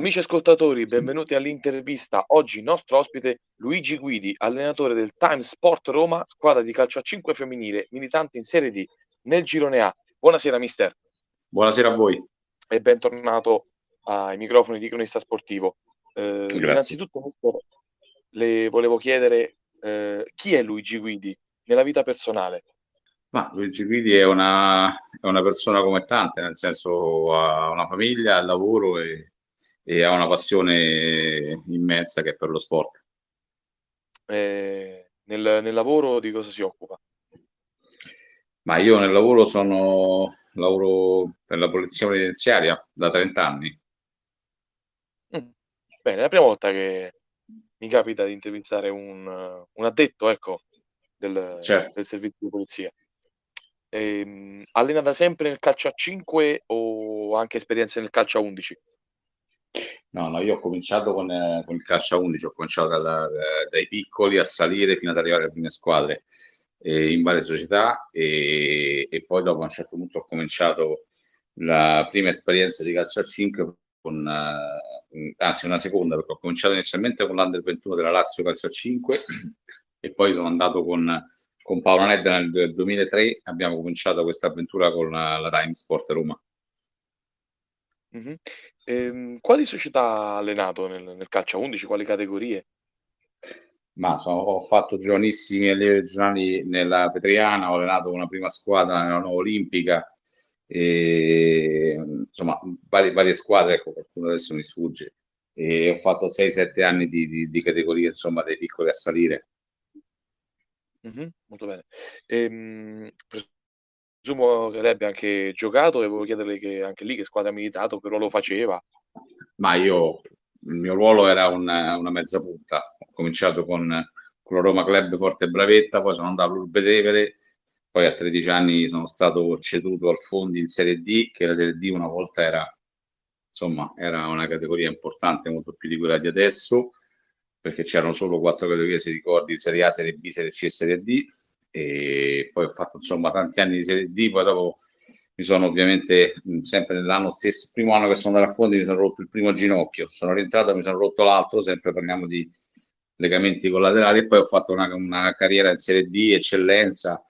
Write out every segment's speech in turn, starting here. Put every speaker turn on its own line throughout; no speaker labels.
Amici ascoltatori, benvenuti all'intervista. Oggi nostro ospite Luigi Guidi, allenatore del Time Sport Roma, squadra di calcio a 5 femminile, militante in Serie D nel girone A. Buonasera mister.
Buonasera a voi.
E bentornato ai microfoni di Cronista Sportivo. Eh, innanzitutto mister, le volevo chiedere eh, chi è Luigi Guidi nella vita personale?
Ma Luigi Guidi è una, è una persona come tante, nel senso ha una famiglia, ha lavoro e e ha una passione immensa che è per lo sport.
Eh, nel, nel, lavoro di cosa si occupa?
Ma io nel lavoro sono lavoro per la polizia penitenziaria da 30 anni.
Mm. Bene, è la prima volta che mi capita di intervistare un, un addetto ecco, del, certo. del, servizio di polizia. E, ehm, allena da sempre nel calcio a 5 o anche esperienze nel calcio a 11?
No, no, io ho cominciato con, eh, con il calcio a 11, ho cominciato dalla, dai piccoli a salire fino ad arrivare alle prime squadre eh, in varie società e, e, poi dopo a un certo punto ho cominciato la prima esperienza di calcio a 5 con, eh, anzi una seconda perché ho cominciato inizialmente con l'Under 21 della Lazio calcio a 5 e poi sono andato con, con Paolo Nedda nel 2003, abbiamo cominciato questa avventura con la, la Time Sport Roma.
Mh-mh. Ehm, quali società ha allenato nel nel calcio a 11? Quali categorie?
Ma so ho fatto giovanissimi allievi regionali nella Petriana, ho allenato una prima squadra nella Nuova Olimpica, ehm, insomma varie varie squadre, ecco qualcuno adesso mi sfugge. E ho fatto 6, 7 anni di di di categoria, insomma, dai piccoli a salire.
Mh-mh, molto bene. Ehm, Presumo che lei abbia anche giocato e volevo chiederle che anche lì che squadra ha militato, che ruolo faceva.
Ma io, il mio ruolo era una, una mezza punta. Ho cominciato con, con la Roma Club Forte Bravetta, poi sono andato all'Urbe Tevere, poi a 13 anni sono stato ceduto al Fondi in Serie D, che la Serie D una volta era, insomma, era una categoria importante, molto più di quella di adesso, perché c'erano solo quattro categorie, se ricordi, Serie A, Serie B, Serie C e Serie D e poi ho fatto insomma tanti anni di Serie D, poi dopo mi sono ovviamente sempre nell'anno stesso, primo anno che sono andato a fondi mi sono rotto il primo ginocchio, sono rientrato mi sono rotto l'altro, sempre parliamo di legamenti collaterali e poi ho fatto una, una carriera in Serie D, eccellenza,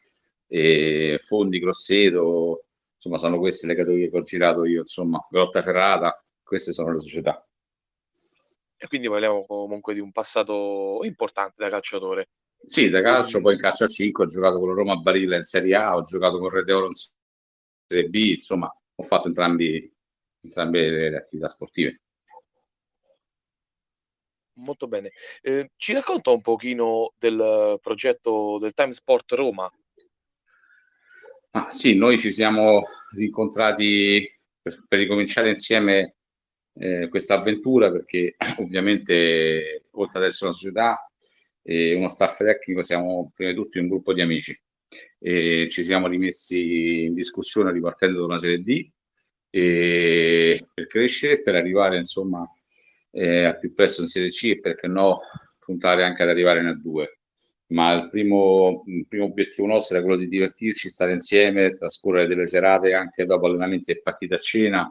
e fondi, Grosseto, insomma sono queste le categorie che ho girato io, insomma, Grotta Ferrata, queste sono le società.
E quindi parliamo comunque di un passato importante da calciatore.
Sì, da calcio, poi in calcio a 5 ho giocato con la Roma Barilla in Serie A, ho giocato con Rete Oro in Serie B, insomma, ho fatto entrambi, entrambe le attività sportive.
Molto bene. Eh, ci racconta un pochino del progetto del Time Sport Roma?
Ah, sì, noi ci siamo rincontrati per, per ricominciare insieme eh, questa avventura perché ovviamente oltre ad essere una società e uno staff tecnico siamo prima di tutto un gruppo di amici. E ci siamo rimessi in discussione ripartendo da una serie D e per crescere, per arrivare insomma eh, al più presto in serie C e perché no puntare anche ad arrivare nel 2 ma il primo, il primo, obiettivo nostro era quello di divertirci, stare insieme, trascorrere delle serate anche dopo allenamenti e partite a cena.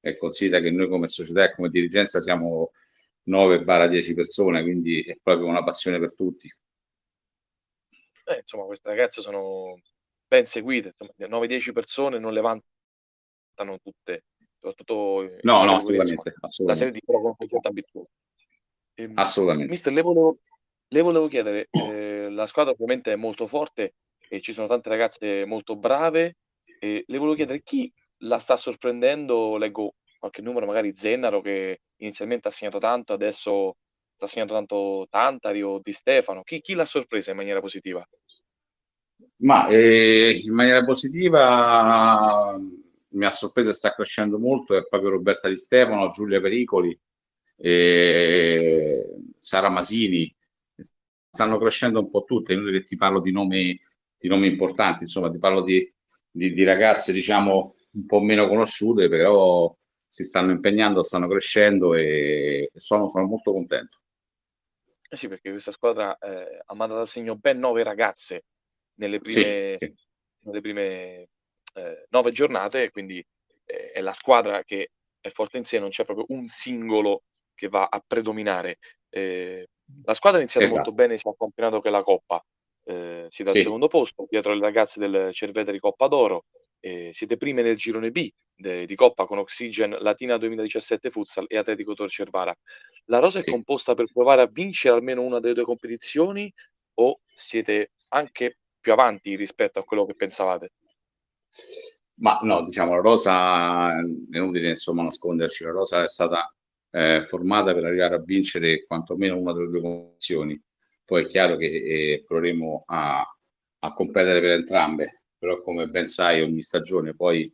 E considera che noi come società e come dirigenza siamo 9-10 persone, quindi è proprio una passione per tutti.
Eh, insomma, queste ragazze sono ben seguite, 9-10 persone non le vantano tutte, soprattutto
no, no, assolutamente, assolutamente.
la serie di pro con ambizioso.
Ehm, assolutamente.
Mister, le volevo, le volevo chiedere, eh, la squadra ovviamente è molto forte e ci sono tante ragazze molto brave, le volevo chiedere chi la sta sorprendendo, leggo qualche numero, magari Zennaro che inizialmente ha segnato tanto, adesso sta segnando tanto Tantari o Di Stefano. Chi, chi l'ha sorpresa in maniera positiva?
Ma eh, in maniera positiva mi ha sorpreso e sta crescendo molto è proprio Roberta Di Stefano, Giulia Pericoli, eh, Sara Masini. Stanno crescendo un po' tutte, è inutile che ti parlo di nomi, di nomi importanti, insomma, ti parlo di, di, di ragazze diciamo un po' meno conosciute, però si stanno impegnando, stanno crescendo e sono, sono molto contento.
Eh sì, perché questa squadra eh, ha mandato a segno ben nove ragazze nelle prime, sì, sì. Nelle prime eh, nove giornate, quindi eh, è la squadra che è forte in sé, non c'è proprio un singolo che va a predominare. Eh, la squadra ha iniziato esatto. molto bene sia al campionato che la Coppa. Eh, siete sì. al secondo posto, dietro le ragazze del Cerveteri Coppa d'Oro. Eh, siete prime nel girone B de, di Coppa con Oxygen, Latina 2017 Futsal e Atletico Tor Cervara. La rosa sì. è composta per provare a vincere almeno una delle due competizioni o siete anche più avanti rispetto a quello che pensavate?
Ma no, diciamo, la rosa, è inutile insomma nasconderci, la rosa è stata eh, formata per arrivare a vincere quantomeno una delle due competizioni. Poi è chiaro che eh, proveremo a, a competere per entrambe, però come ben sai ogni stagione poi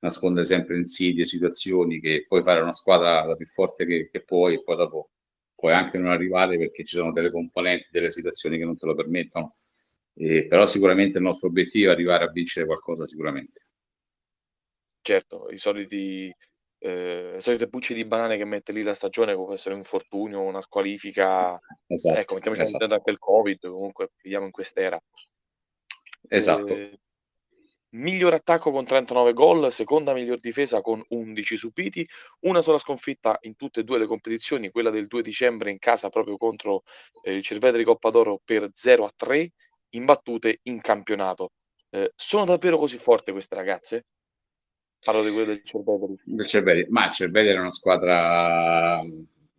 nasconde sempre insidie, situazioni che puoi fare una squadra la più forte che, che puoi e poi dopo puoi anche non arrivare perché ci sono delle componenti, delle situazioni che non te lo permettono. Eh, però sicuramente il nostro obiettivo è arrivare a vincere qualcosa sicuramente.
Certo, i soliti eh, le solite bucce di banane che mette lì la stagione essere un infortunio, una squalifica, esatto, ecco, mettiamoci esatto. anche il Covid, comunque viviamo in quest'era.
Esatto. Eh,
miglior attacco con 39 gol, seconda miglior difesa con 11 subiti, una sola sconfitta in tutte e due le competizioni, quella del 2 dicembre in casa proprio contro eh, il Cerveteri Coppa d'Oro per 0 a 3, imbattute in campionato. Eh, sono davvero così forti queste ragazze? Parlo di quello del Cerveteri.
Del Cerveteri, ma il Cerveteri è una squadra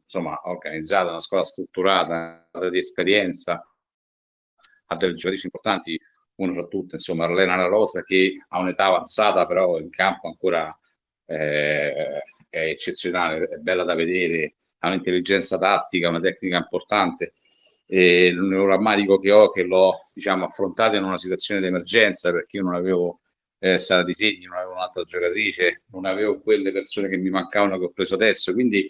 insomma organizzata, una squadra strutturata, di esperienza, ha delle giocatrici importanti, uno fra tutte, insomma, Arlena Rosa che ha un'età avanzata, però in campo ancora eh, è eccezionale, è bella da vedere, ha un'intelligenza tattica, una tecnica importante. E l'unico rammarico che ho che l'ho diciamo, affrontato in una situazione di emergenza perché io non avevo eh, sala disegni, non avevo un'altra giocatrice, non avevo quelle persone che mi mancavano che ho preso adesso. Quindi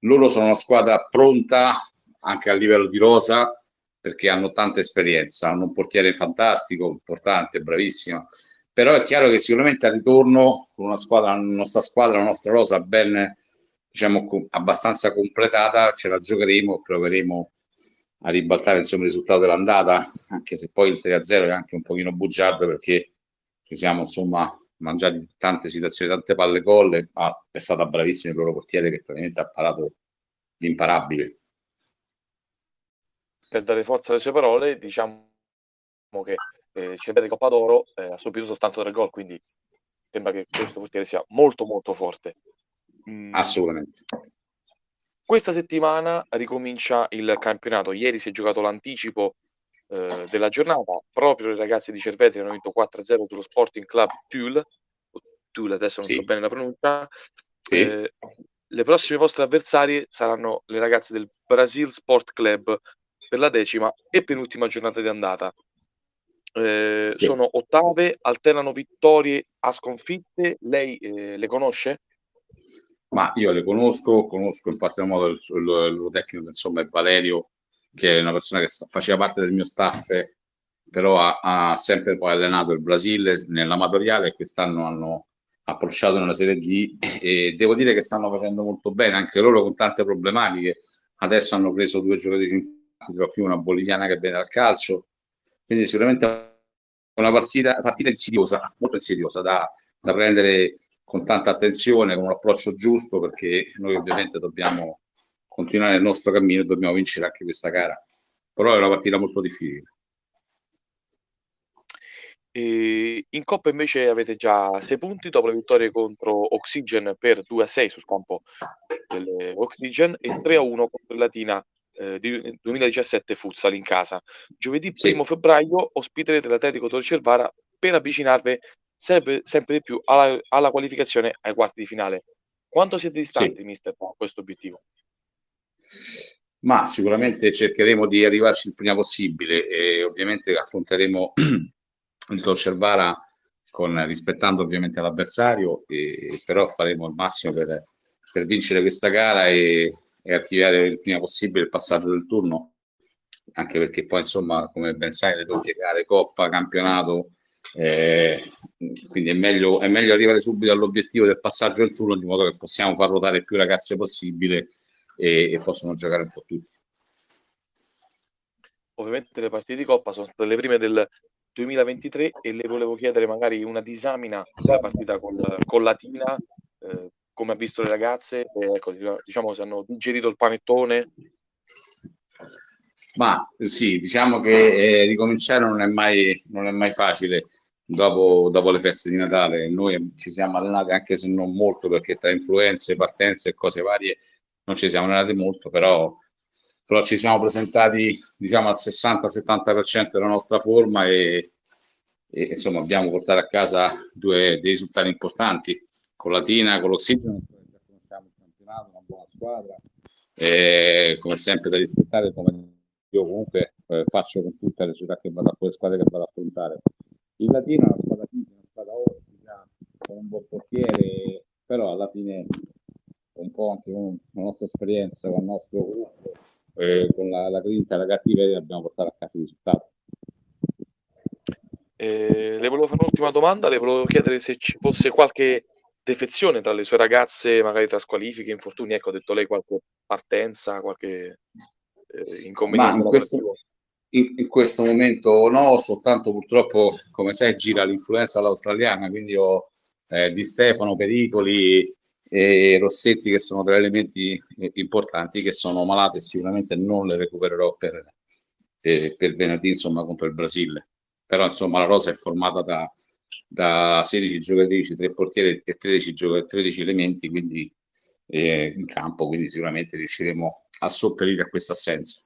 loro sono una squadra pronta anche a livello di rosa perché hanno tanta esperienza, hanno un portiere fantastico, importante, bravissimo. Però è chiaro che sicuramente al ritorno con una squadra, la nostra squadra, la nostra rosa ben diciamo abbastanza completata, ce la giocheremo, proveremo a ribaltare insomma il risultato dell'andata, anche se poi il 3-0 è anche un pochino bugiardo perché ci siamo insomma mangiati tante situazioni, tante palle gol, ma è stata bravissima il loro portiere che praticamente ha parato l'imparabile.
Per dare forza alle sue parole, diciamo che eh, Cervete Coppa d'Oro eh, ha subito soltanto tre gol, quindi sembra che questo portiere sia molto molto forte.
Mm. Assolutamente.
Questa settimana ricomincia il campionato. Ieri si è giocato l'anticipo eh, della giornata. Proprio i ragazzi di Cervetri hanno vinto 4-0 sullo Sporting Club Tulle. Tulle, adesso non sì. so bene la pronuncia. Sì. Eh, le prossime vostre avversarie saranno le ragazze del Brasil Sport Club per la decima e penultima giornata di andata. Eh, sì. Sono ottave, alternano vittorie a sconfitte. Lei eh, le conosce?
Ma io le conosco, conosco in particolar modo il, il, il tecnico, insomma, è Valerio che è una persona che faceva parte del mio staff, però ha, ha sempre poi allenato il Brasile nell'amatoriale e quest'anno hanno approcciato nella Serie D e devo dire che stanno facendo molto bene, anche loro con tante problematiche. Adesso hanno preso due giocatori tra più una boliviana che viene dal calcio, quindi sicuramente una partita, partita insidiosa, molto insidiosa da, da prendere con tanta attenzione, con un approccio giusto, perché noi ovviamente dobbiamo continuare il nostro cammino e dobbiamo vincere anche questa gara. Però è una partita molto difficile.
E in Coppa invece avete già 6 punti dopo le vittorie contro Oxygen per 2 a 6 sul campo delle Oxygen e 3 a 1 contro Latina eh, di 2017 Futsal in casa. Giovedì 1 sì. febbraio ospiterete l'Atletico Torcervara per avvicinarvi sempre, sempre di più alla, alla, qualificazione ai quarti di finale. Quanto siete distanti, sì. mister, da questo obiettivo?
Ma sicuramente cercheremo di arrivarci il prima possibile e ovviamente affronteremo il Torcervara con, rispettando ovviamente l'avversario, e, però faremo il massimo per, per vincere questa gara e, e attivare il prima possibile il passaggio del turno, anche perché poi insomma come ben sai le doppie gare, Coppa, Campionato, eh, quindi è meglio, è meglio arrivare subito all'obiettivo del passaggio del turno di modo che possiamo far ruotare più ragazze possibile e, e possono giocare un po' tutti.
Ovviamente le partite di Coppa sono state le prime del 2023 e le volevo chiedere magari una disamina della partita con, con Latina, eh, come ha visto le ragazze, ecco, diciamo se hanno digerito il panettone.
Ma sì, diciamo che eh, ricominciare non è mai, non è mai facile dopo, dopo, le feste di Natale. Noi ci siamo allenati anche se non molto perché tra influenze, partenze e cose varie non ci siamo allenati molto, però, però ci siamo presentati diciamo al 60-70% della nostra forma e, e, insomma abbiamo portato a casa due dei risultati importanti con Latina, con lo Sidon, conosciamo il campionato, una buona squadra, e, come sempre da rispettare come io comunque eh, faccio con tutte le società che vado, con le squadre che vado ad affrontare. Il Latino è una squadra fisica, una squadra ostica, con un buon portiere, però alla fine un po' anche con la nostra esperienza, con il nostro gruppo, eh, con la, la grinta e la cattiveria abbiamo portato a casa i risultati.
Eh, le volevo fare un'ultima domanda, le volevo chiedere se ci fosse qualche defezione tra le sue ragazze, magari tra squalifiche, infortuni, ecco, ha detto lei qualche partenza, qualche eh, inconveniente?
in questo, in, in, questo, momento no, soltanto purtroppo, come sai, gira l'influenza all'australiana, quindi ho eh, Di Stefano, Pericoli e Rossetti che sono tre elementi eh, importanti che sono malate, sicuramente non le recupererò per, eh, per venerdì, insomma, contro il Brasile. Però, insomma, la rosa è formata da, da 16 giocatrici, 3 portieri e 13, gioc- 13 elementi, quindi eh, in campo, quindi sicuramente riusciremo a sopperire a questa assenza.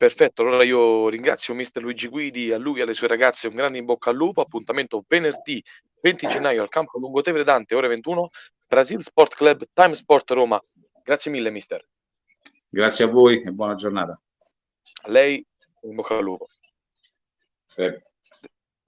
Perfetto, allora io ringrazio mister Luigi Guidi, a lui e alle sue ragazze un grande in bocca al lupo, appuntamento venerdì 20 gennaio al campo Lungotevere Dante, ore 21, Brasil Sport Club, Time Sport Roma. Grazie mille mister.
Grazie a voi e buona giornata.
A lei, in bocca al lupo. Perfetto.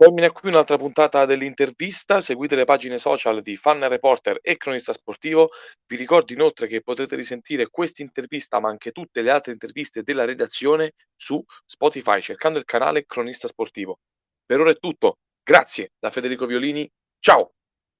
Termina qui un'altra puntata dell'intervista. Seguite le pagine social di Fan Reporter e Cronista Sportivo. Vi ricordo inoltre che potrete risentire questa intervista, ma anche tutte le altre interviste della redazione su Spotify, cercando il canale Cronista Sportivo. Per ora è tutto. Grazie da Federico Violini. Ciao!